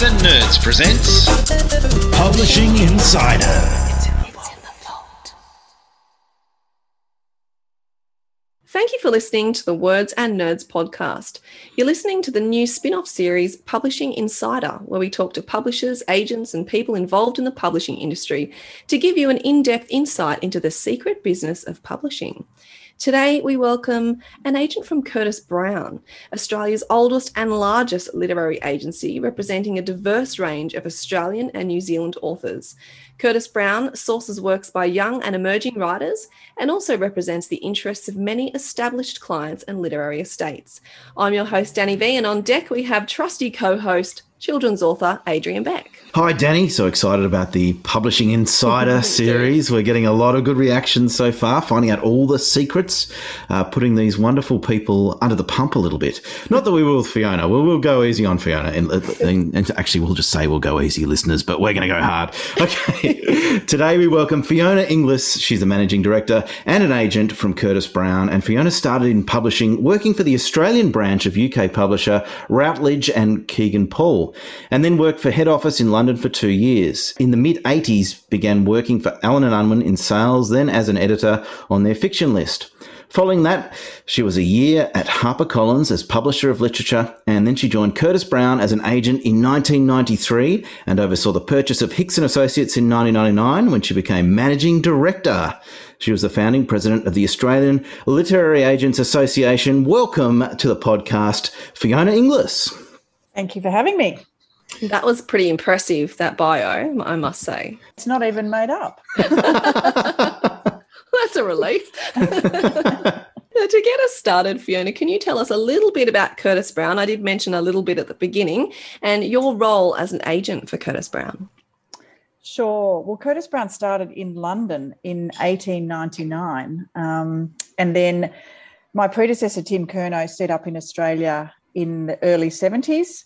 Words and Nerds presents Publishing Insider. Thank you for listening to the Words and Nerds podcast. You're listening to the new spin off series, Publishing Insider, where we talk to publishers, agents, and people involved in the publishing industry to give you an in depth insight into the secret business of publishing. Today, we welcome an agent from Curtis Brown, Australia's oldest and largest literary agency, representing a diverse range of Australian and New Zealand authors. Curtis Brown sources works by young and emerging writers and also represents the interests of many established clients and literary estates. I'm your host, Danny V, and on deck we have trusty co host, children's author Adrian Beck. Hi, Danny. So excited about the Publishing Insider series. We're getting a lot of good reactions so far, finding out all the secrets, uh, putting these wonderful people under the pump a little bit. Not that we will with Fiona. We'll, we'll go easy on Fiona. And, and, and actually, we'll just say we'll go easy, listeners, but we're going to go hard. Okay. Today, we welcome Fiona Inglis. She's the managing director and an agent from Curtis Brown. And Fiona started in publishing, working for the Australian branch of UK publisher Routledge and Kegan Paul, and then worked for head office in London for two years. In the mid 80s, began working for Allen and Unwin in sales, then as an editor on their fiction list. Following that, she was a year at HarperCollins as publisher of literature, and then she joined Curtis Brown as an agent in 1993 and oversaw the purchase of Hicks and Associates in 1999 when she became managing director. She was the founding president of the Australian Literary Agents Association. Welcome to the podcast, Fiona Inglis. Thank you for having me. That was pretty impressive, that bio, I must say. It's not even made up. That's a relief. to get us started, Fiona, can you tell us a little bit about Curtis Brown? I did mention a little bit at the beginning and your role as an agent for Curtis Brown. Sure. Well, Curtis Brown started in London in 1899. Um, and then my predecessor, Tim Curnow, set up in Australia in the early 70s.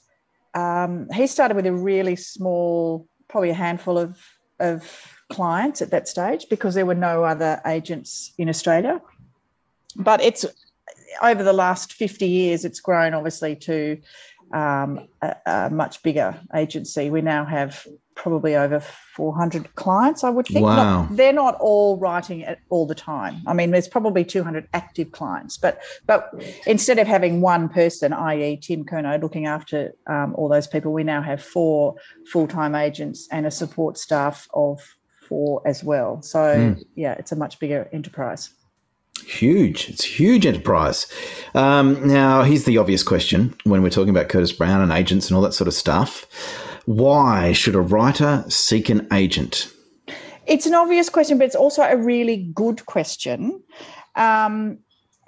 Um, he started with a really small, probably a handful of, of clients at that stage because there were no other agents in Australia. But it's over the last 50 years, it's grown obviously to um, a, a, much bigger agency. We now have probably over 400 clients, I would think. Wow. Not, they're not all writing it all the time. I mean, there's probably 200 active clients, but but instead of having one person, i.e., Tim Curnow, looking after um, all those people, we now have four full-time agents and a support staff of four as well. So mm. yeah, it's a much bigger enterprise. Huge. It's a huge enterprise. Um, now, here's the obvious question when we're talking about Curtis Brown and agents and all that sort of stuff. Why should a writer seek an agent? It's an obvious question, but it's also a really good question. Um,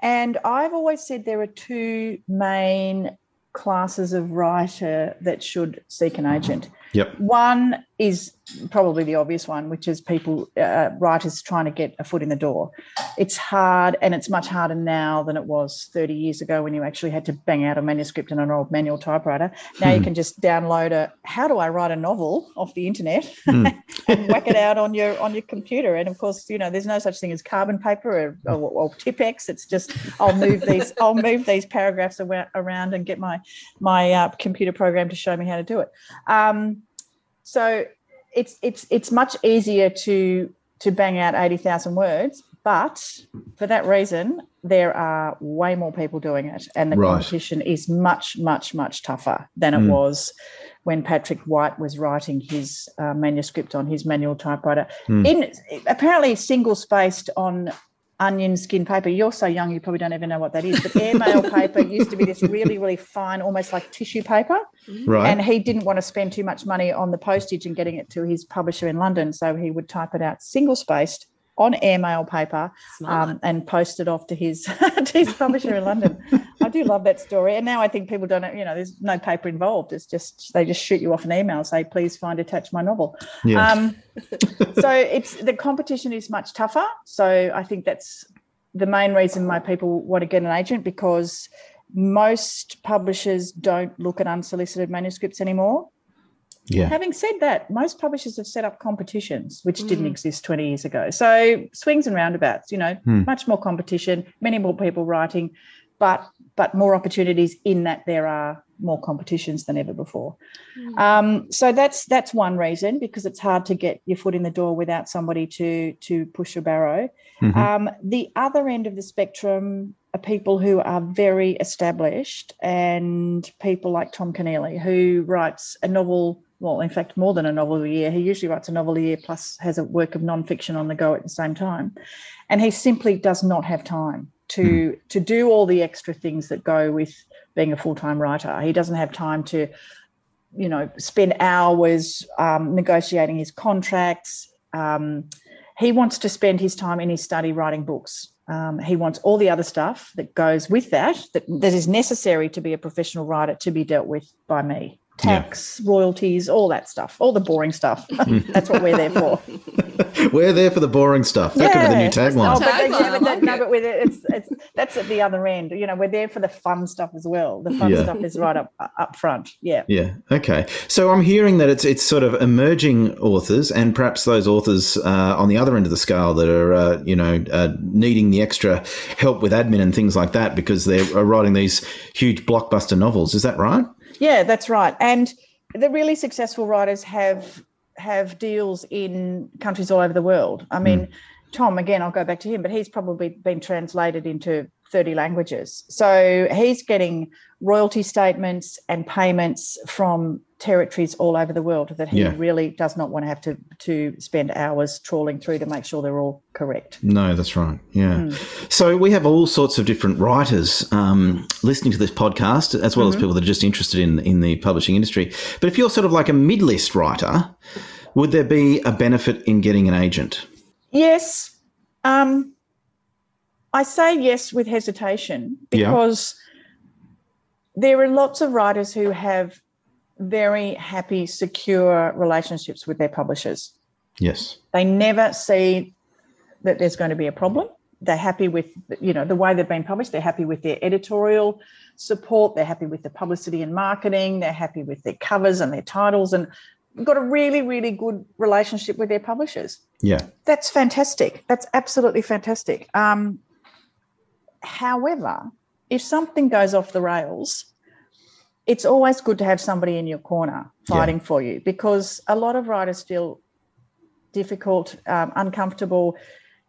and I've always said there are two main classes of writer that should seek an agent. Yep. One is probably the obvious one, which is people, uh, writers trying to get a foot in the door. It's hard, and it's much harder now than it was 30 years ago when you actually had to bang out a manuscript on an old manual typewriter. Now hmm. you can just download a "How do I write a novel?" off the internet hmm. and whack it out on your on your computer. And of course, you know there's no such thing as carbon paper or, or, or Tipp-Ex. It's just I'll move these I'll move these paragraphs around and get my my uh, computer program to show me how to do it. Um, so it's it's it's much easier to to bang out 80,000 words, but for that reason, there are way more people doing it, and the right. competition is much, much, much tougher than it mm. was when Patrick White was writing his uh, manuscript on his manual typewriter. Mm. In apparently single spaced on onion skin paper. You're so young, you probably don't even know what that is. But airmail paper used to be this really, really fine, almost like tissue paper. Mm-hmm. Right. And he didn't want to spend too much money on the postage and getting it to his publisher in London. So he would type it out single spaced on airmail paper um, and posted off to his to his publisher in London. I do love that story, and now I think people don't. You know, there's no paper involved. It's just they just shoot you off an email, say please find attached my novel. Yeah. Um, so it's the competition is much tougher. So I think that's the main reason why people want to get an agent because most publishers don't look at unsolicited manuscripts anymore. Yeah. Having said that, most publishers have set up competitions, which mm. didn't exist 20 years ago. So swings and roundabouts, you know, mm. much more competition, many more people writing. but but more opportunities in that there are more competitions than ever before. Mm. Um, so that's that's one reason because it's hard to get your foot in the door without somebody to to push a barrow. Mm-hmm. Um, the other end of the spectrum are people who are very established and people like Tom Keneally, who writes a novel. Well, in fact, more than a novel a year. He usually writes a novel a year plus has a work of nonfiction on the go at the same time, and he simply does not have time to mm. to do all the extra things that go with being a full-time writer. He doesn't have time to, you know, spend hours um, negotiating his contracts. Um, he wants to spend his time in his study writing books. Um, he wants all the other stuff that goes with that, that, that is necessary to be a professional writer to be dealt with by me tax, yeah. royalties, all that stuff, all the boring stuff. That's what we're there for. we're there for the boring stuff. That yeah. could be the new tagline. Oh, but, tagline. Yeah, but no, but with it, it's, it's that's at the other end. You know, we're there for the fun stuff as well. The fun yeah. stuff is right up up front. Yeah. Yeah. Okay. So I'm hearing that it's it's sort of emerging authors and perhaps those authors uh, on the other end of the scale that are uh, you know uh, needing the extra help with admin and things like that because they're writing these huge blockbuster novels. Is that right? Yeah, that's right. And the really successful writers have have deals in countries all over the world. I mean, mm. Tom, again, I'll go back to him, but he's probably been translated into 30 languages. So he's getting royalty statements and payments from territories all over the world that he yeah. really does not want to have to to spend hours trawling through to make sure they're all correct. No, that's right. Yeah. Mm. So we have all sorts of different writers um, listening to this podcast, as well mm-hmm. as people that are just interested in in the publishing industry. But if you're sort of like a mid list writer, would there be a benefit in getting an agent? Yes. Um, I say yes with hesitation because yeah. there are lots of writers who have very happy, secure relationships with their publishers. Yes. They never see that there's going to be a problem. They're happy with, you know, the way they've been published. They're happy with their editorial support. They're happy with the publicity and marketing. They're happy with their covers and their titles and got a really, really good relationship with their publishers. Yeah. That's fantastic. That's absolutely fantastic. Um, However, if something goes off the rails, it's always good to have somebody in your corner fighting yeah. for you because a lot of writers feel difficult, um, uncomfortable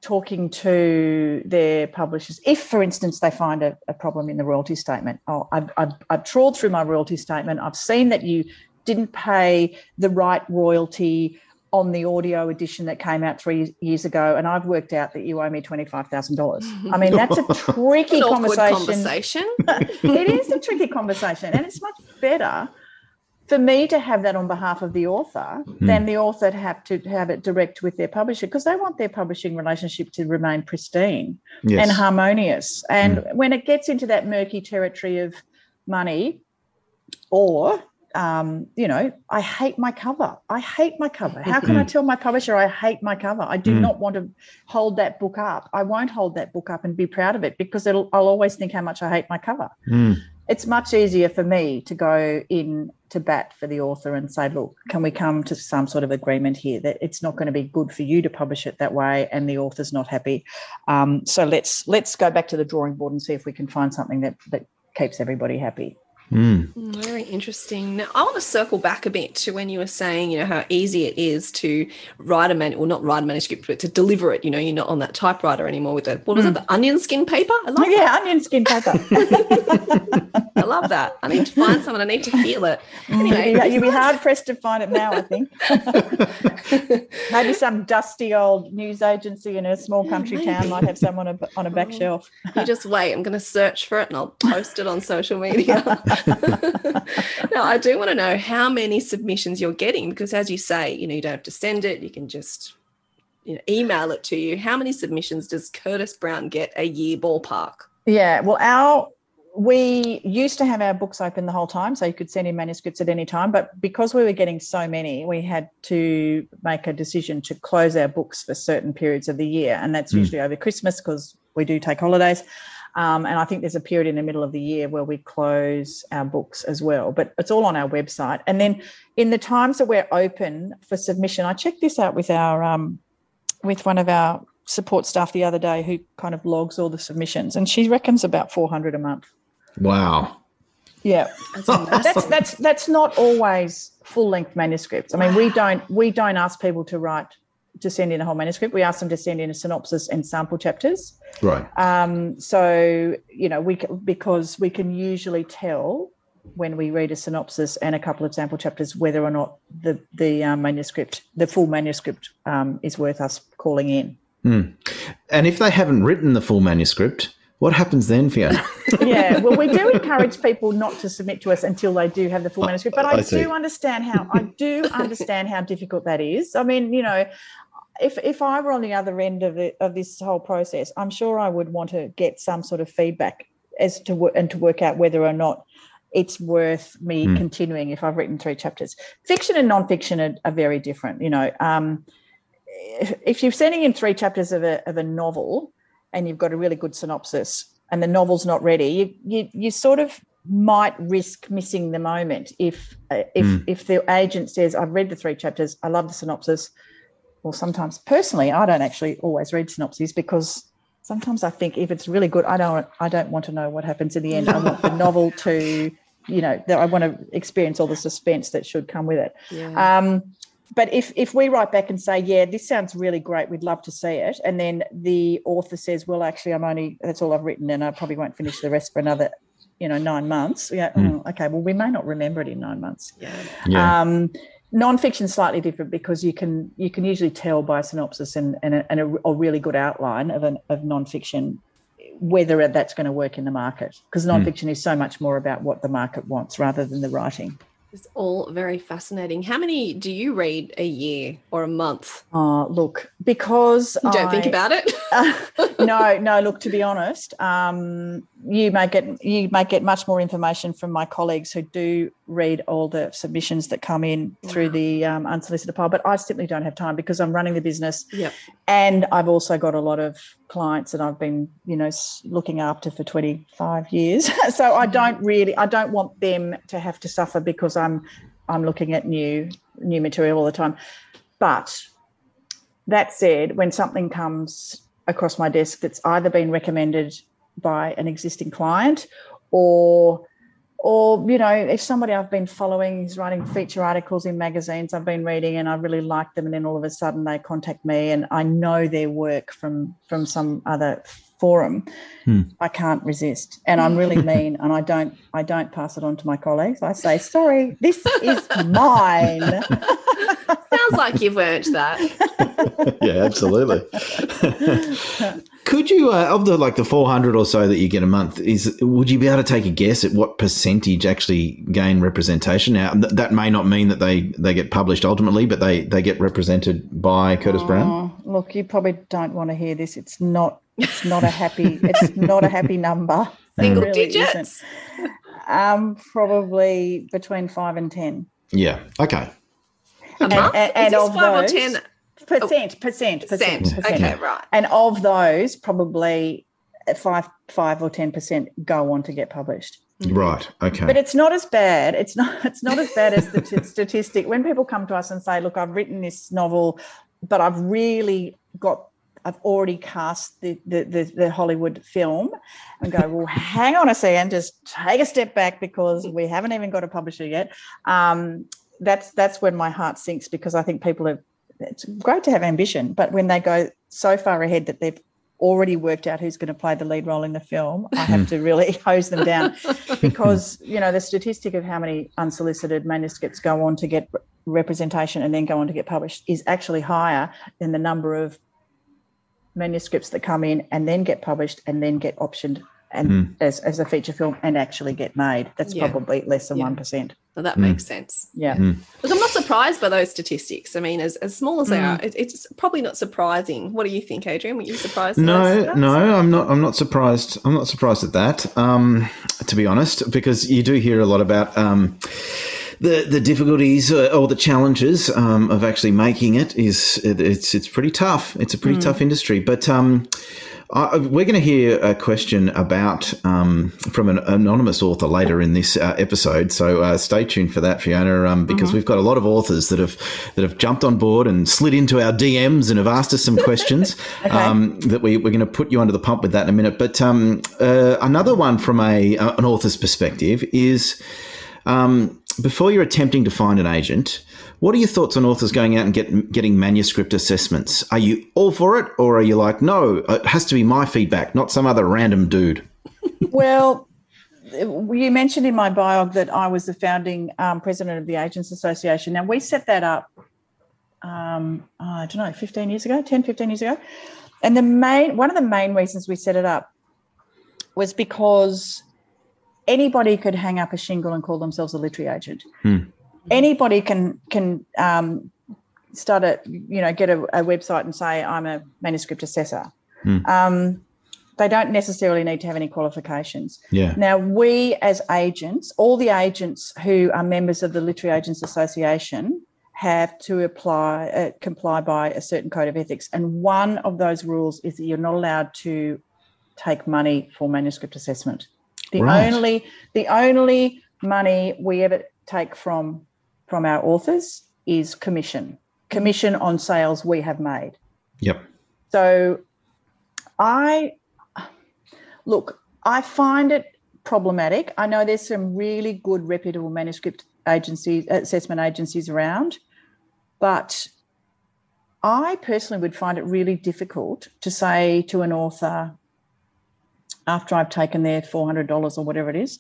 talking to their publishers. If, for instance, they find a, a problem in the royalty statement, oh, I've, I've, I've trawled through my royalty statement, I've seen that you didn't pay the right royalty on the audio edition that came out three years ago, and I've worked out that you owe me twenty five thousand dollars. I mean, that's a tricky conversation. conversation. it is a tricky conversation, and it's much better for me to have that on behalf of the author mm. than the author to have to have it direct with their publisher because they want their publishing relationship to remain pristine yes. and harmonious. And mm. when it gets into that murky territory of money or um, you know, I hate my cover. I hate my cover. How can I mm. tell my publisher I hate my cover? I do mm. not want to hold that book up. I won't hold that book up and be proud of it because I'll always think how much I hate my cover. Mm. It's much easier for me to go in to bat for the author and say, look, can we come to some sort of agreement here that it's not going to be good for you to publish it that way and the author's not happy. Um, so let's let's go back to the drawing board and see if we can find something that that keeps everybody happy. Mm. Very interesting. Now, I want to circle back a bit to when you were saying, you know, how easy it is to write a man, well, not write a manuscript, but to deliver it. You know, you're not on that typewriter anymore with the what was mm. it, the onion skin paper? I love yeah, that. onion skin paper. I love that. I need to find someone. I need to feel it. Mm, anyway, you'd, you'd be hard pressed to find it now. I think maybe some dusty old news agency in a small country yeah, town might have someone on a, on a back oh, shelf. you just wait. I'm going to search for it and I'll post it on social media. now, I do want to know how many submissions you're getting because, as you say, you know, you don't have to send it, you can just you know, email it to you. How many submissions does Curtis Brown get a year ballpark? Yeah, well, our we used to have our books open the whole time, so you could send in manuscripts at any time. But because we were getting so many, we had to make a decision to close our books for certain periods of the year, and that's mm. usually over Christmas because we do take holidays. Um, and I think there's a period in the middle of the year where we close our books as well, but it's all on our website. And then in the times that we're open for submission, I checked this out with our um, with one of our support staff the other day who kind of logs all the submissions, and she reckons about 400 a month. Wow. Yeah, That's that's that's that's not always full length manuscripts. I mean, we don't we don't ask people to write to send in a whole manuscript. We ask them to send in a synopsis and sample chapters. Right. Um, so you know, we because we can usually tell when we read a synopsis and a couple of sample chapters whether or not the the um, manuscript, the full manuscript, um, is worth us calling in. And if they haven't written the full manuscript, what happens then, Fiona? yeah, well, we do encourage people not to submit to us until they do have the full manuscript. But I, I do understand how I do understand how difficult that is. I mean, you know, if if I were on the other end of it of this whole process, I'm sure I would want to get some sort of feedback as to and to work out whether or not it's worth me Hmm. continuing if I've written three chapters. Fiction and nonfiction are, are very different. You know, um, if, if you're sending in three chapters of a of a novel and you've got a really good synopsis and the novel's not ready, you you, you sort of might risk missing the moment if uh, if Mm. if the agent says I've read the three chapters, I love the synopsis. Well, sometimes personally, I don't actually always read synopses because sometimes I think if it's really good, I don't I don't want to know what happens in the end. I want the novel to, you know, that I want to experience all the suspense that should come with it. Yeah. Um, but if if we write back and say, yeah, this sounds really great, we'd love to see it, and then the author says, well, actually, I'm only that's all I've written, and I probably won't finish the rest for another, you know, nine months. Yeah, Mm. oh, okay. Well, we may not remember it in nine months. yeah. Yeah. Um, non-fiction slightly different because you can you can usually tell by a synopsis and and a, and a, a really good outline of an of non-fiction whether that's going to work in the market because non-fiction hmm. is so much more about what the market wants rather than the writing. It's all very fascinating. How many do you read a year or a month? Uh, look, because You don't think about it. no, no. Look, to be honest, um, you may get you may get much more information from my colleagues who do read all the submissions that come in through the um, unsolicited pile. But I simply don't have time because I'm running the business, Yep. and I've also got a lot of clients that I've been, you know, looking after for 25 years. so I mm-hmm. don't really, I don't want them to have to suffer because I'm, I'm looking at new, new material all the time. But that said, when something comes across my desk that's either been recommended by an existing client or or you know if somebody i've been following is writing feature articles in magazines i've been reading and i really like them and then all of a sudden they contact me and i know their work from from some other forum Hmm. i can't resist. And i'm really mean and i don't i don't pass it on to my colleagues. I say sorry this is mine Sounds like you've earned that. yeah, absolutely. Could you, uh, of the like the four hundred or so that you get a month, is would you be able to take a guess at what percentage actually gain representation? Now, th- that may not mean that they they get published ultimately, but they they get represented by Curtis Brown. Oh, look, you probably don't want to hear this. It's not. It's not a happy. it's not a happy number. Single really digits. isn't. Um, probably between five and ten Yeah. Okay. A month? and- and Is of five those- or ten percent. Percent. Percent. percent? percent. Okay, right. And of those, probably five, five or ten percent go on to get published. Right. Okay. But it's not as bad. It's not. It's not as bad as the t- statistic. When people come to us and say, "Look, I've written this novel, but I've really got." I've already cast the, the, the, the Hollywood film and go, well, hang on a second, just take a step back because we haven't even got a publisher yet. Um, that's that's when my heart sinks because I think people are it's great to have ambition, but when they go so far ahead that they've already worked out who's going to play the lead role in the film, I have to really hose them down because you know the statistic of how many unsolicited manuscripts go on to get representation and then go on to get published is actually higher than the number of manuscripts that come in and then get published and then get optioned and Mm. as, as a feature film and actually get made. That's Yeah. probably less than Yeah. one percent. Well, that Mm. makes sense. Yeah. Mm. Look, I'm not surprised by those statistics. I mean, as, as small as they Mm. are, it, it's probably not surprising. What do you think, Adrian? Were you surprised? No, those no, I'm not. I'm not surprised. I'm not surprised at that. Um, to be honest, because you do hear a lot about um, the the difficulties uh, or the challenges um, of actually making it. Is it, it's it's pretty tough. It's a pretty tough industry. But um, Uh, we're going to hear a question about um, from an anonymous author later in this uh, episode, so uh, stay tuned for that, Fiona, um, because mm-hmm. we've got a lot of authors that have that have jumped on board and slid into our DMs and have asked us some questions. okay. um, that we, we're going to put you under the pump with that in a minute. But um, uh, another one from a an author's perspective is um, before you're attempting to find an agent what are your thoughts on authors going out and get, getting manuscript assessments? Are you all for it, or are you like, no, it has to be my feedback, not some other random dude? well, you mentioned in my biog that I was the founding um, president of the Agents Association. Now, we set that up, um, I don't know, 15 years ago, 10, 15 years ago. And the main one of the main reasons we set it up was because anybody could hang up a shingle and call themselves a literary agent. Hmm anybody can can um, start a you know get a, a, website and say I'm a manuscript assessor. Mm. Um, they don't necessarily need to have any qualifications. Yeah. Now we as agents, all the agents who are members of the Literary Agents Association have to apply uh, comply by a certain code of ethics, and one of those rules is that you're not allowed to take money for manuscript assessment. The right. only the only money we ever take from from our authors is commission, commission on sales we have made. Yep. So I look, I find it problematic. I know there's some really good reputable manuscript agencies, assessment agencies around, but I personally would find it really difficult to say to an author after I've taken their $400 or whatever it is,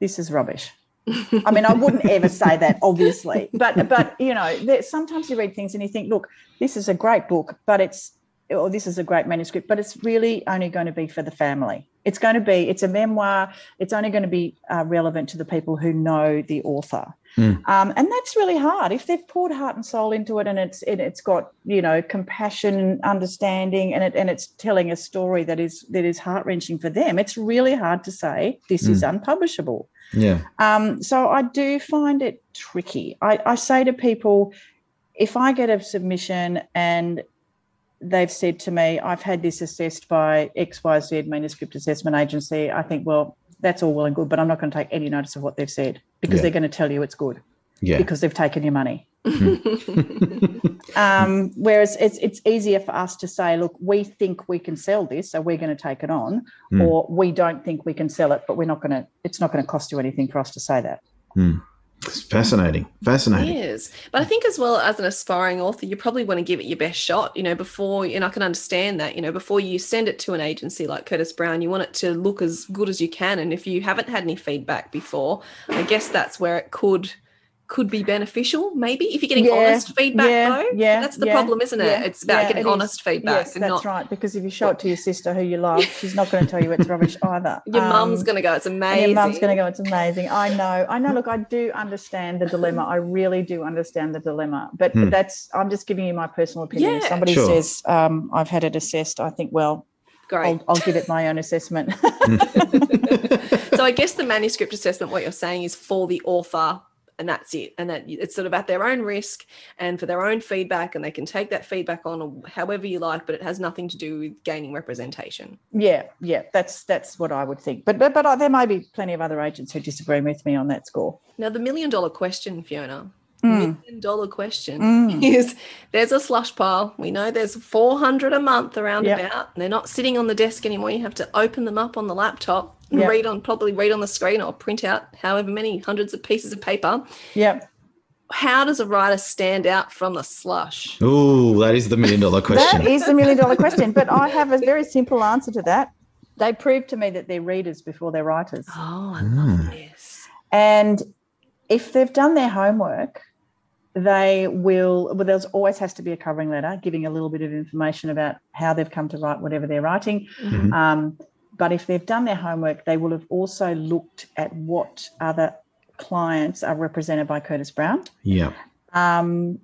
this is rubbish. I mean, I wouldn't ever say that, obviously, but but you know, there, sometimes you read things and you think, look, this is a great book, but it's or this is a great manuscript, but it's really only going to be for the family. It's going to be, it's a memoir. It's only going to be uh, relevant to the people who know the author, mm. um, and that's really hard. If they've poured heart and soul into it, and it's it, it's got you know compassion, understanding, and it and it's telling a story that is that is heart wrenching for them. It's really hard to say this mm. is unpublishable. Yeah. Um, so I do find it tricky. I, I say to people, if I get a submission and they've said to me, I've had this assessed by XYZ manuscript assessment agency, I think, well, that's all well and good, but I'm not going to take any notice of what they've said because yeah. they're going to tell you it's good. Yeah. Because they've taken your money. um, whereas it's it's easier for us to say, look, we think we can sell this, so we're going to take it on, mm. or we don't think we can sell it, but we're not going to. It's not going to cost you anything for us to say that. Mm. It's fascinating. Fascinating. It is. But I think as well as an aspiring author, you probably want to give it your best shot, you know, before and I can understand that, you know, before you send it to an agency like Curtis Brown, you want it to look as good as you can. And if you haven't had any feedback before, I guess that's where it could could be beneficial maybe if you're getting yeah, honest feedback yeah, though yeah that's the yeah, problem isn't it yeah, it's about getting honest is. feedback yes, that's not, right because if you show it to your sister who you love she's not going to tell you it's rubbish either your um, mum's going to go it's amazing your mum's going to go it's amazing i know i know look i do understand the dilemma i really do understand the dilemma but, hmm. but that's i'm just giving you my personal opinion if somebody sure. says um, i've had it assessed i think well Great. I'll, I'll give it my own assessment. so I guess the manuscript assessment, what you're saying is for the author and that's it. And that it's sort of at their own risk and for their own feedback and they can take that feedback on however you like but it has nothing to do with gaining representation. Yeah yeah that's that's what i would think. But but, but there may be plenty of other agents who disagree with me on that score. Now the million dollar question fiona. Mm. million dollar question mm. is there's a slush pile. We know there's 400 a month around yep. about. They're not sitting on the desk anymore. You have to open them up on the laptop yep. read on probably read on the screen or print out however many hundreds of pieces of paper. Yep. How does a writer stand out from the slush? Oh, that is the million dollar question. that is the million dollar question. But I have a very simple answer to that. They prove to me that they're readers before they're writers. Oh, I love mm. this. And if they've done their homework, they will well there's always has to be a covering letter giving a little bit of information about how they've come to write whatever they're writing mm-hmm. um, but if they've done their homework, they will have also looked at what other clients are represented by Curtis Brown. Yeah. Um,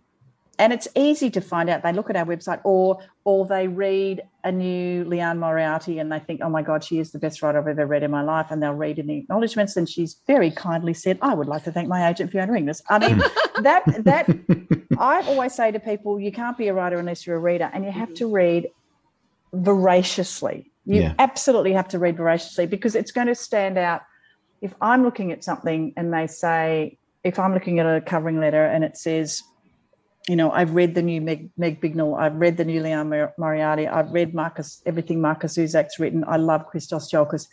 and it's easy to find out. They look at our website, or or they read a new Liane Moriarty, and they think, "Oh my God, she is the best writer I've ever read in my life." And they'll read in the acknowledgements, and she's very kindly said, "I would like to thank my agent for Fiona this." I mean, that that I always say to people, you can't be a writer unless you're a reader, and you have to read voraciously. You Yeah. absolutely have to read voraciously because it's going to stand out. If I'm looking at something and they say, if I'm looking at a covering letter and it says, you know, I've read the new Meg, Meg Bignell, I've read the new Liane Moriarty, I've read Markus, everything Markus Zusak's written, I love Christos Tsiolkas.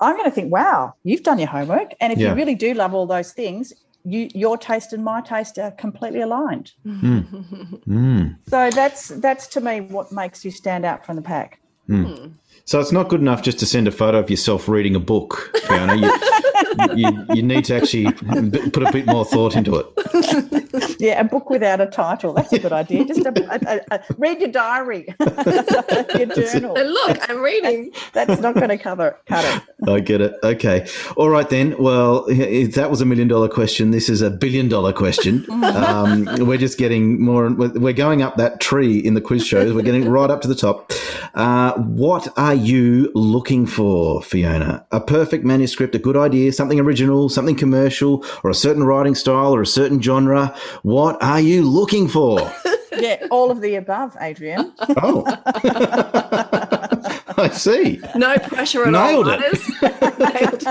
I'm going to think, wow, you've done your homework. And if Yeah. you really do love all those things, you, your taste and my taste are completely aligned. Mm. So that's that's to me what makes you stand out from the pack. Hmm. Hmm. So it's not good enough just to send a photo of yourself reading a book, Fiona. You, you, you need to actually put a bit more thought into it. Yeah, a book without a title. That's a good idea. Just a, a, a, a- read your diary, your journal. and look, I'm reading. That's not going to cover cut it. I get it. Okay. All right then. Well, if that was a million dollar question, this is a billion dollar question. Um, we're just getting more. We're going up that tree in the quiz shows. We're getting right up to the top. Uh, what are you looking for, Fiona? A perfect manuscript, a good idea, something original, something commercial, or a certain writing style, or a certain genre? What are you looking for? Yeah, all of the above, Adrian. Oh, I see. No pressure at Nailed all. it. Nailed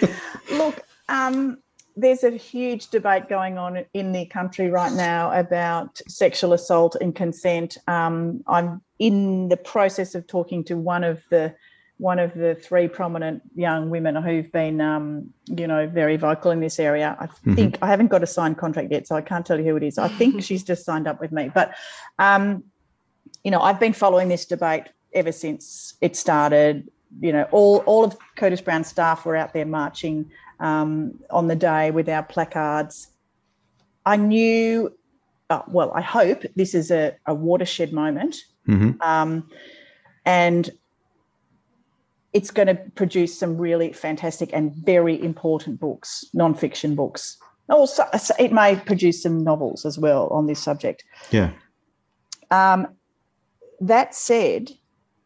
it. Look, um, there's a huge debate going on in the country right now about sexual assault and consent. Um, I'm in the process of talking to one of the one of the three prominent young women who've been, um, you know, very vocal in this area. I think I haven't got a signed contract yet, so I can't tell you who it is. I think she's just signed up with me, but um, you know, I've been following this debate ever since it started. You know, all all of Curtis Brown's staff were out there marching um, on the day with our placards. I knew, uh, well, I hope this is a, a watershed moment, hmm um, and it's going to produce some really fantastic and very important books, non-fiction books. Also, it may produce some novels as well on this subject. Yeah. Um, that said,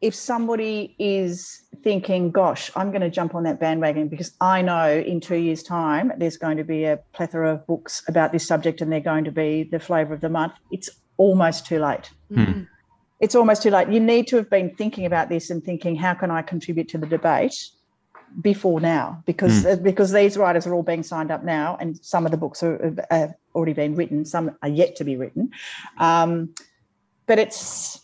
if somebody is thinking, gosh, I'm going to jump on that bandwagon because I know in two years' time there's going to be a plethora of books about this subject and they're going to be the flavour of the month, it's almost too late. Hmm. It's almost too late. You need to have been thinking about this and thinking, how can I contribute to the debate before now? Because uh, because these writers are all being signed up now, and some of the books are, have already been written, some are yet to be written. Um, but it's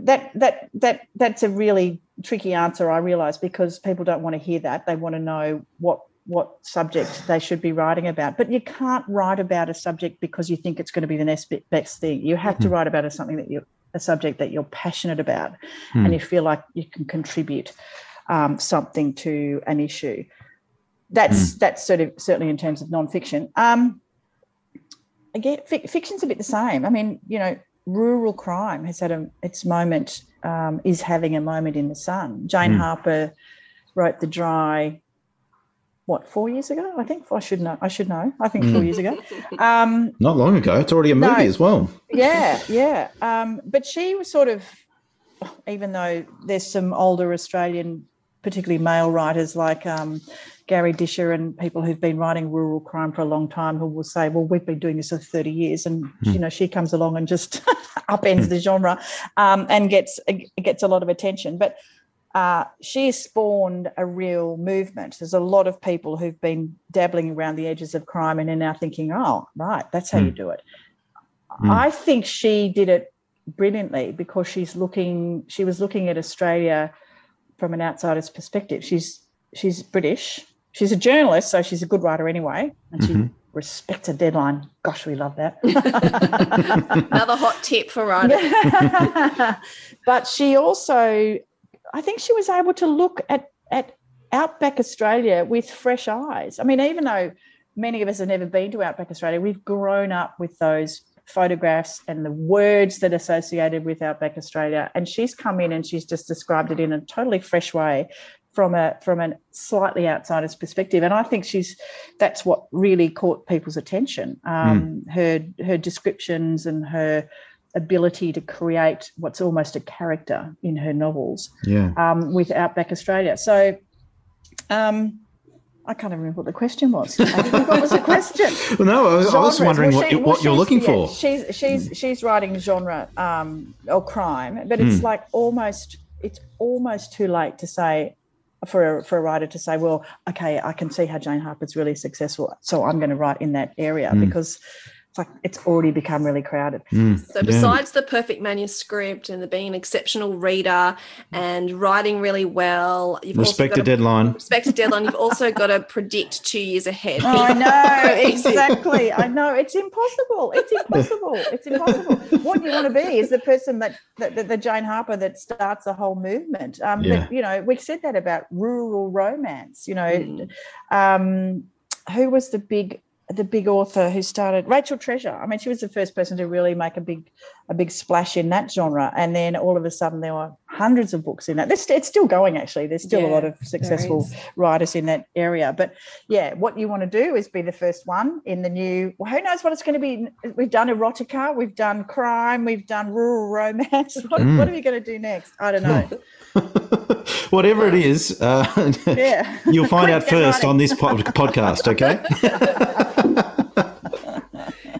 that that that that's a really tricky answer i realize because people don't want to hear that they want to know what what subject they should be writing about but you can't write about a subject because you think it's going to be the next best thing you have to write about a something that you a subject that you're passionate about and you feel like you can contribute um, something to an issue. That's that's sort of certainly in terms of nonfiction. Um, again fic- fiction's a bit the same. I mean you know rural crime has had a, its moment, um, is having a moment in the sun. Jane Harper wrote The Dry, what, four years ago? I think I should know. I should know. I think four years ago. Um, Not long ago. It's already a movie No. as well. yeah, yeah. Um, but she was sort of, even though there's some older Australian, particularly male writers like um, Garry Disher and people who've been writing rural crime for a long time who will say, well, we've been doing this for 30 years. And, you know, she comes along and just upends the genre um, and gets gets a lot of attention. But uh, she has spawned a real movement. There's a lot of people who've been dabbling around the edges of crime and are now thinking, oh, right, that's how you hmm. do it. Hmm. I think she did it brilliantly because she's looking, she was looking at Australia from an outsider's perspective. She's she's British. She's a journalist, so she's a good writer anyway, and she mm-hmm. respects a deadline. Gosh, we love that. Another hot tip for writing. but she also, I think she was able to look at at outback Australia with fresh eyes. I mean, even though many of us have never been to outback Australia, we've grown up with those photographs and the words that are associated with outback Australia. And she's come in and she's just described it in a totally fresh way from a from a slightly outsider's perspective. And I think she's that's what really caught people's attention. Um, Her her descriptions and her ability to create what's almost a character in her novels Yeah. um, with Outback Australia. So um, I can't even remember what the question was. what was the question? Well, no, I was, I was wondering well, she, what, what you're looking yeah, for. She's she's she's writing genre um, or crime, but it's mm. like almost it's almost too late to say for a, for a writer to say, well, okay, I can see how Jane Harper's really successful, so I'm going to write in that area mm. because like it's already become really crowded. Mm, so besides yeah. the perfect manuscript and the being an exceptional reader and writing really well, you've respect a deadline. Respect a deadline. You've also got to predict two years ahead. Oh, I know exactly. I know it's impossible. It's impossible. It's impossible. what you want to be is the person that, that, that the Jane Harper that starts a whole movement. Um, yeah. But you know, we said that about rural romance. You know, mm. um, who was the big the big author who started Rachel Treasure. I mean, she was the first person to really make a big a big splash in that genre, and then all of a sudden there were hundreds of books in that. It's, it's still going actually. There's still yeah, a lot of successful writers in that area. But yeah, what you want to do is be the first one in the new. Well, who knows what it's going to be? We've done erotica, we've done crime, we've done rural romance. What, mm. what are we going to do next? I don't know. Whatever it is, uh, yeah. you'll find out first on this podcast. Okay.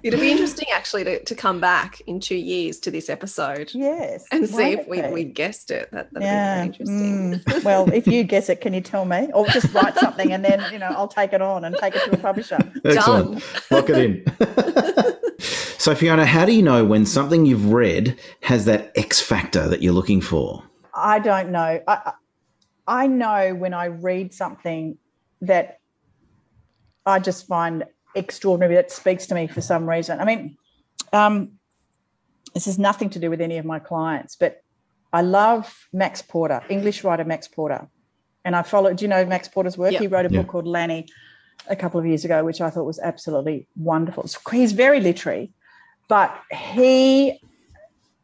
It'll be interesting actually to, to come back in two years to this episode. Yes. And see if we, we guessed it. That, that'd yeah. be interesting. Mm. well, if you guess it, can you tell me? Or just write something and then, you know, I'll take it on and take it to a publisher. Excellent. Done. Lock it in. so, Fiona, how do you know when something you've read has that X factor that you're looking for? I don't know. I, I know when I read something that I just find extraordinary that speaks to me for some reason. I mean, um, this has nothing to do with any of my clients, but I love Max Porter, English writer Max Porter. And I followed, do you know Max Porter's work? Yep. He wrote a book called Lanny a couple of years ago, which I thought was absolutely wonderful. He's very literary, but he,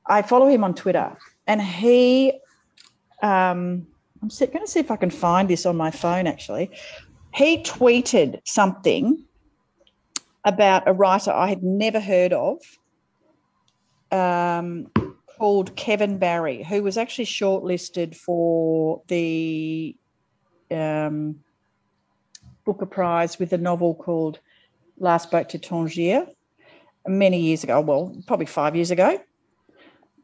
I follow him on Twitter and he, um, I'm going to see if I can find this on my phone actually. He tweeted something about a writer I had never heard of um, called Kevin Barry, who was actually shortlisted for the um, Booker Prize with a novel called Last Boat to Tangier many years ago. Well, probably five years ago.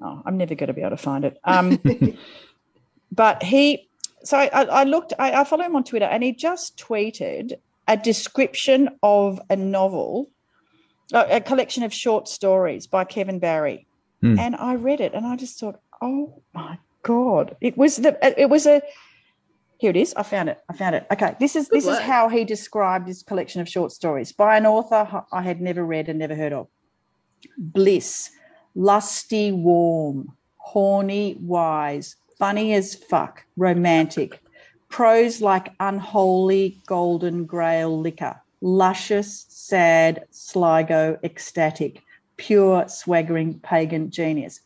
Oh, I'm never going to be able to find it. Um, but he, so I, I looked, I, I follow him on Twitter, and he just tweeted a description of a novel, a collection of short stories by Kevin Barry. Mm. And I read it and I just thought, oh my God. It was the it was a here it is. I found it. I found it. Okay. This is Good this work. is how he described his collection of short stories by an author I had never read and never heard of. Bliss, lusty, warm, horny, wise, funny as fuck, romantic, prose like unholy golden grail liquor, luscious, sad, sligo, ecstatic, pure, swaggering pagan genius.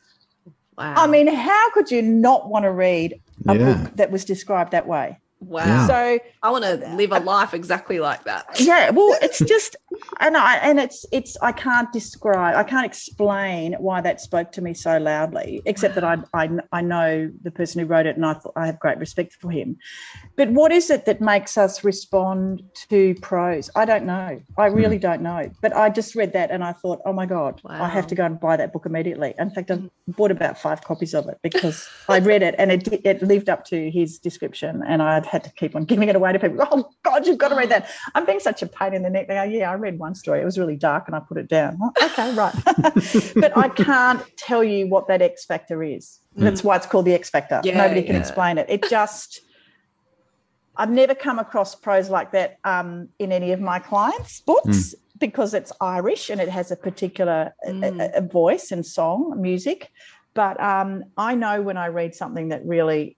Wow. I mean, how could you not want to read a yeah. book that was described that way? Wow. Yeah. So I want to live a life exactly like that. Yeah. Well, it's just, and I, and it's, it's, I can't describe, I can't explain why that spoke to me so loudly, except that I, I, I know the person who wrote it and I I have great respect for him. But what is it that makes us respond to prose? I don't know. I hmm. really don't know. But I just read that and I thought, oh my God, wow. I have to go and buy that book immediately. In fact, I bought about five copies of it because I read it and it, it lived up to his description and I'd had to keep on giving it away to people. Oh God, you've got to read that. I'm being such a pain in the neck. They go, yeah, I read one story. It was really dark and I put it down. okay, right. but I can't tell you what that X factor is. That's mm. why it's called the X factor. Yeah, Nobody can yeah. explain it. It just I've never come across prose like that um, in any of my clients' books. Mm. Because it's Irish and it has a particular mm. a, a voice and song, music. But um, I know when I read something that really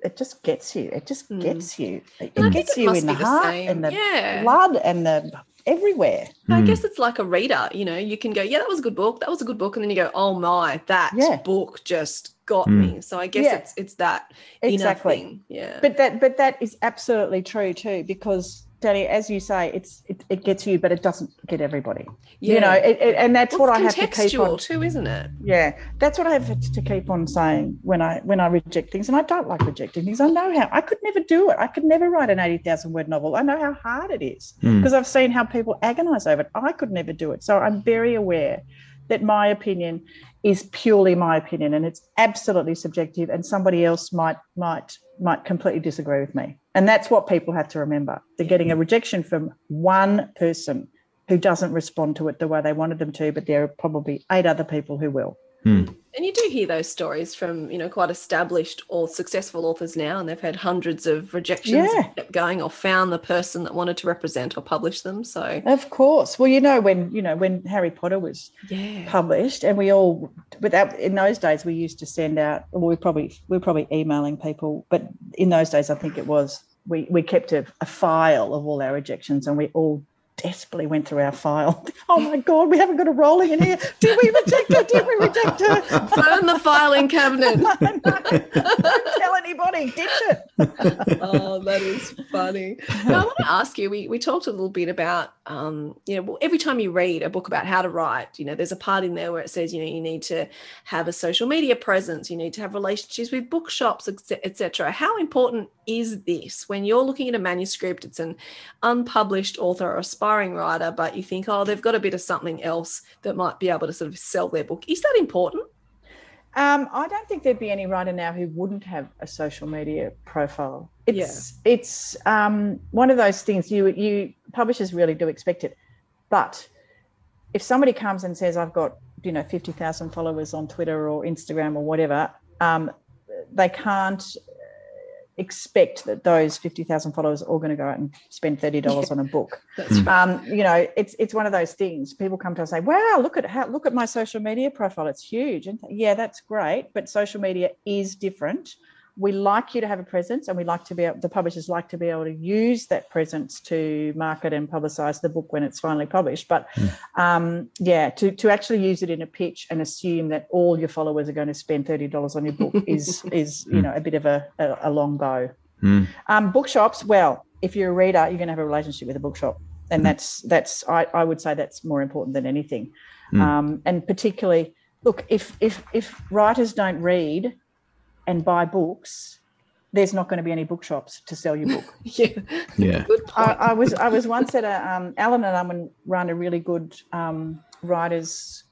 it just gets you. It just mm. gets you. It, it gets it you in the, the heart same. and the yeah. blood and the everywhere. I guess it's like a reader, you know, you can go, yeah, that was a good book. That was a good book. And then you go, oh my, that yeah. book just got mm. me. So I guess yeah. it's it's that exactly. Yeah. But that but that is absolutely true too, because Danny, as you say, it's it, it gets you, but it doesn't get everybody. Yeah. You know, it, it, and that's well, what I have to keep on. too, isn't it? Yeah, that's what I have to keep on saying when I when I reject things, and I don't like rejecting things. I know how I could never do it. I could never write an eighty thousand word novel. I know how hard it is because mm. I've seen how people agonize over it. I could never do it. So I'm very aware that my opinion is purely my opinion, and it's absolutely subjective. And somebody else might might might completely disagree with me. And that's what people have to remember. They're getting a rejection from one person who doesn't respond to it the way they wanted them to, but there are probably eight other people who will. Hmm. And you do hear those stories from, you know, quite established or successful authors now, and they've had hundreds of rejections yeah. kept going or found the person that wanted to represent or publish them. So Of course. Well, you know, when you know, when Harry Potter was yeah. published and we all but that, in those days we used to send out well, we probably we are probably emailing people, but in those days I think it was we, we kept a, a file of all our rejections and we all desperately went through our file. Oh my God, we haven't got a Rowling in here. Did we reject her? Did we reject her? Burn the filing cabinet. Don't tell anybody. Ditch it. oh, that is funny. Now, I want to ask you. We we talked a little bit about, um, you know, every time you read a book about how to write, you know, there's a part in there where it says, you know, you need to have a social media presence, you need to have relationships with bookshops, etc. How important is this when you're looking at a manuscript? It's an unpublished author or aspiring writer, but you think, oh, they've got a bit of something else that might be able to sort of sell their book. Is that important? Um, I don't think there'd be any writer now who wouldn't have a social media profile. It's yeah. it's um, one of those things you you publishers really do expect it, but if somebody comes and says I've got you know fifty thousand followers on Twitter or Instagram or whatever, um, they can't expect that those 50,000 followers are all going to go out and spend $30 yeah, on a book. Um, you know, it's it's one of those things. People come to us and say, wow, look at how look at my social media profile. It's huge. And yeah, that's great. But social media is different we like you to have a presence and we like to be able, the publishers like to be able to use that presence to market and publicize the book when it's finally published but mm. um, yeah to, to actually use it in a pitch and assume that all your followers are going to spend $30 on your book is is you hmm. know a bit of a, a, a long bow mm. um, bookshops well if you're a reader you're going to have a relationship with a bookshop and mm. that's that's I, I would say that's more important than anything hmm. um, and particularly look if if if writers don't read and buy books, there's not going to be any bookshops to sell your book. yeah, yeah. I, I, was I was once at a um, Allen and Unwin run a really good um, writers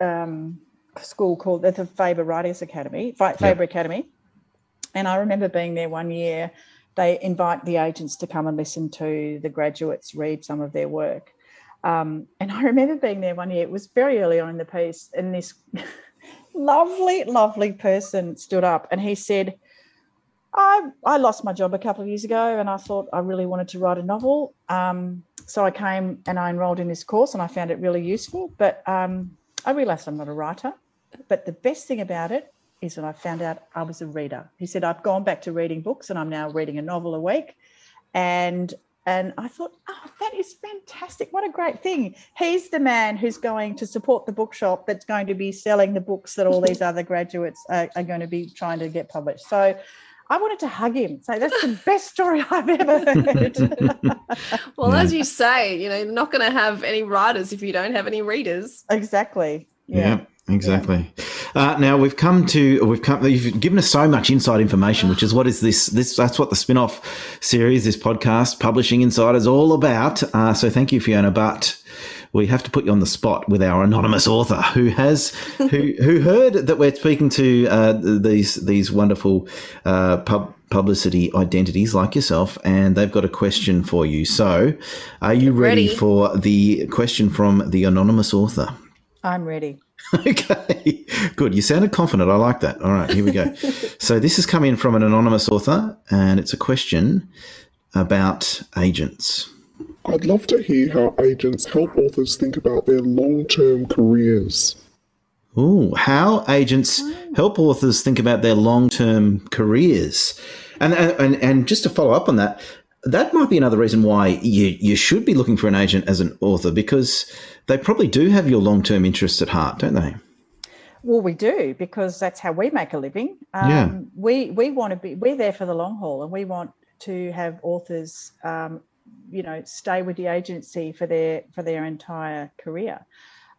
um, school called the Faber Writers Academy, Faber yep. Academy, and I remember being there one year. They invite the agents to come and listen to the graduates read some of their work. Um, and I remember being there one year. It was very early on in the piece, and this lovely, lovely person stood up and he said, I, I lost my job a couple of years ago and I thought I really wanted to write a novel. Um, so I came and I enrolled in this course and I found it really useful. But um, I realized I'm not a writer. But the best thing about it is that I found out I was a reader. He said, I've gone back to reading books and I'm now reading a novel a week. And and I thought, oh, that is fantastic. What a great thing. He's the man who's going to support the bookshop that's going to be selling the books that all these other graduates are, are going to be trying to get published. So I wanted to hug him, say that's the best story I've ever heard. well, as you say, you know, you're not going to have any writers if you don't have any readers. Exactly. yeah. yeah exactly. Uh, now we've come to we've come. You've given us so much inside information, which is what is this? This that's what the spin-off series, this podcast, Publishing Insider, is all about. Uh, so thank you, Fiona. But we have to put you on the spot with our anonymous author who has who who heard that we're speaking to uh, these these wonderful uh, pub publicity identities like yourself, and they've got a question for you. So, are you ready, ready for the question from the anonymous author? I'm ready. okay, good. You sounded confident. I like that. All right, here we go. so this is coming in from an anonymous author, and it's a question about agents. I'd love to hear how agents help authors think about their long-term careers. Ooh, how agents help authors think about their long-term careers. And, and and just to follow up on that, that might be another reason why you you should be looking for an agent as an author because they probably do have your long term interests at heart, don't they? Well, we do because that's how we make a living. Um, yeah. We we want to be we're there for the long haul, and we want to have authors um, you know stay with the agency for their for their entire career.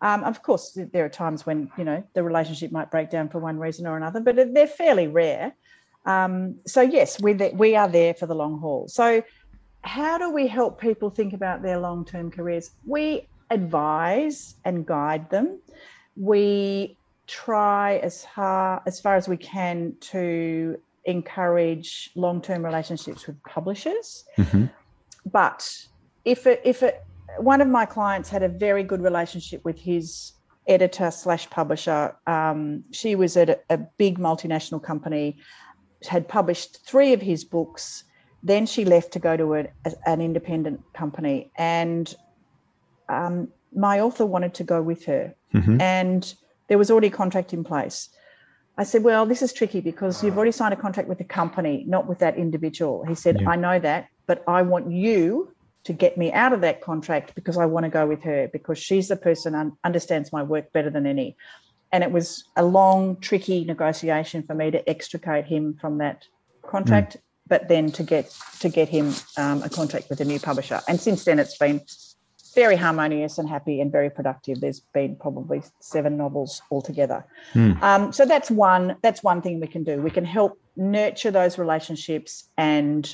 Um, of course, there are times when you know the relationship might break down for one reason or another, but they're fairly rare. Um, so yes, we we are there for the long haul. So how do we help people think about their long term careers? We advise and guide them. We try as hard as far as we can to encourage long term relationships with publishers. Mm-hmm. But if it, if it, one of my clients had a very good relationship with his editor slash publisher. Um, she was at a, a big multinational company, had published three of his books. Then she left to go to a, an independent company, and um, my author wanted to go with her, mm-hmm. and there was already a contract in place. I said, Well, this is tricky because you've already signed a contract with the company, not with that individual. He said, yeah. I know that, but I want you to get me out of that contract because I want to go with her because she's the person who understands my work better than any. And it was a long, tricky negotiation for me to extricate him from that contract, mm. But then to get to get him um, a contract with a new publisher. And since then, it's been very harmonious and happy and very productive. There's been probably seven novels altogether. Mm. Um, so that's one. That's one thing we can do. We can help nurture those relationships and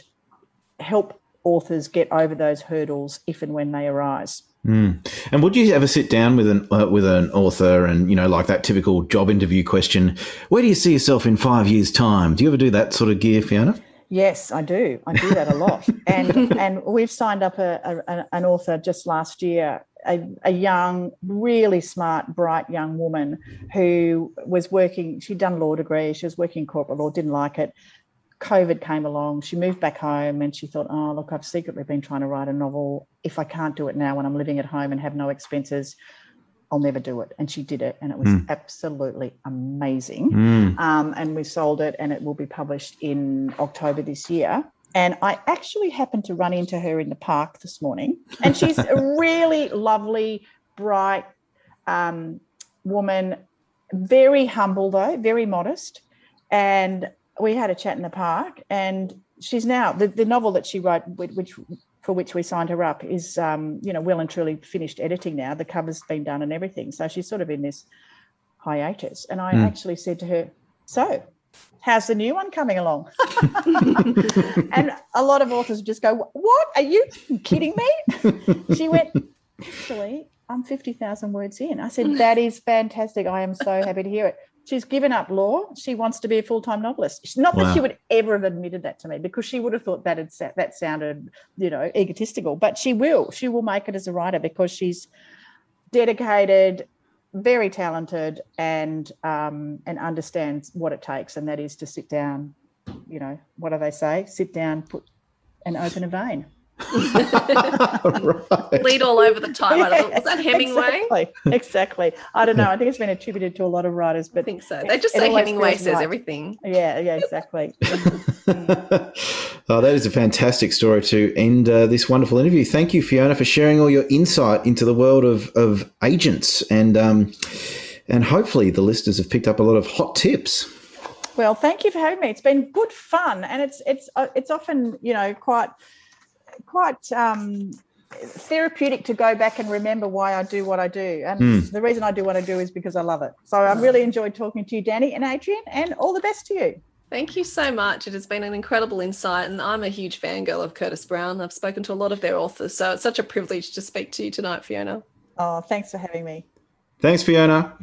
help authors get over those hurdles if and when they arise. Mm. And would you ever sit down with an uh, with an author and you know like that typical job interview question? Where do you see yourself in five years' time? Do you ever do that sort of gear, Fiona? Yes, I do. I do that a lot, and and we've signed up a, a, an author just last year, a, a young, really smart, bright young woman who was working. She'd done law degree. She was working in corporate law, didn't like it. COVID came along. She moved back home, and she thought, "Oh, look, I've secretly been trying to write a novel. If I can't do it now, when I'm living at home and have no expenses, I'll never do it. And she did it, and it was mm. absolutely amazing. Mm. Um, and we sold it, and it will be published in October this year. And I actually happened to run into her in the park this morning, and she's a really lovely, bright um, woman, very humble though, very modest. And we had a chat in the park, and she's now the, the novel that she wrote, which for which we signed her up is, um, you know, well and truly finished editing now. The cover's been done and everything. So she's sort of in this hiatus. And I mm. actually said to her, So, how's the new one coming along? and a lot of authors just go, What? Are you kidding me? she went, Actually, I'm 50,000 words in. I said, That is fantastic. I am so happy to hear it. She's given up law. She wants to be a full time novelist. Not wow. that she would ever have admitted that to me because she would have thought that had, that sounded, you know, egotistical. But she will. She will make it as a writer because she's dedicated, very talented, and um, and understands what it takes, and that is to sit down. You know, what do they say? Sit down, put, and open a vein. Right. Lead all over the time. Yeah, Was that Hemingway? Exactly. exactly. I don't know. I think it's been attributed to a lot of writers, but I think so. They just say Hemingway says right. everything. Yeah, yeah, exactly. oh, that is a fantastic story to end uh, this wonderful interview. Thank you, Fiona, for sharing all your insight into the world of, of agents and um, and hopefully the listeners have picked up a lot of hot tips. Well, thank you for having me. It's been good fun, and it's it's uh, it's often you know quite quite um, therapeutic to go back and remember why I do what I do. And mm. the reason I do what I do is because I love it. So I've really enjoyed talking to you, Danny and Adrian, and all the best to you. Thank you so much. It has been an incredible insight, and I'm a huge fangirl of Curtis Brown. I've spoken to a lot of their authors, so it's such a privilege to speak to you tonight, Fiona. Oh, thanks for having me. Thanks, Fiona.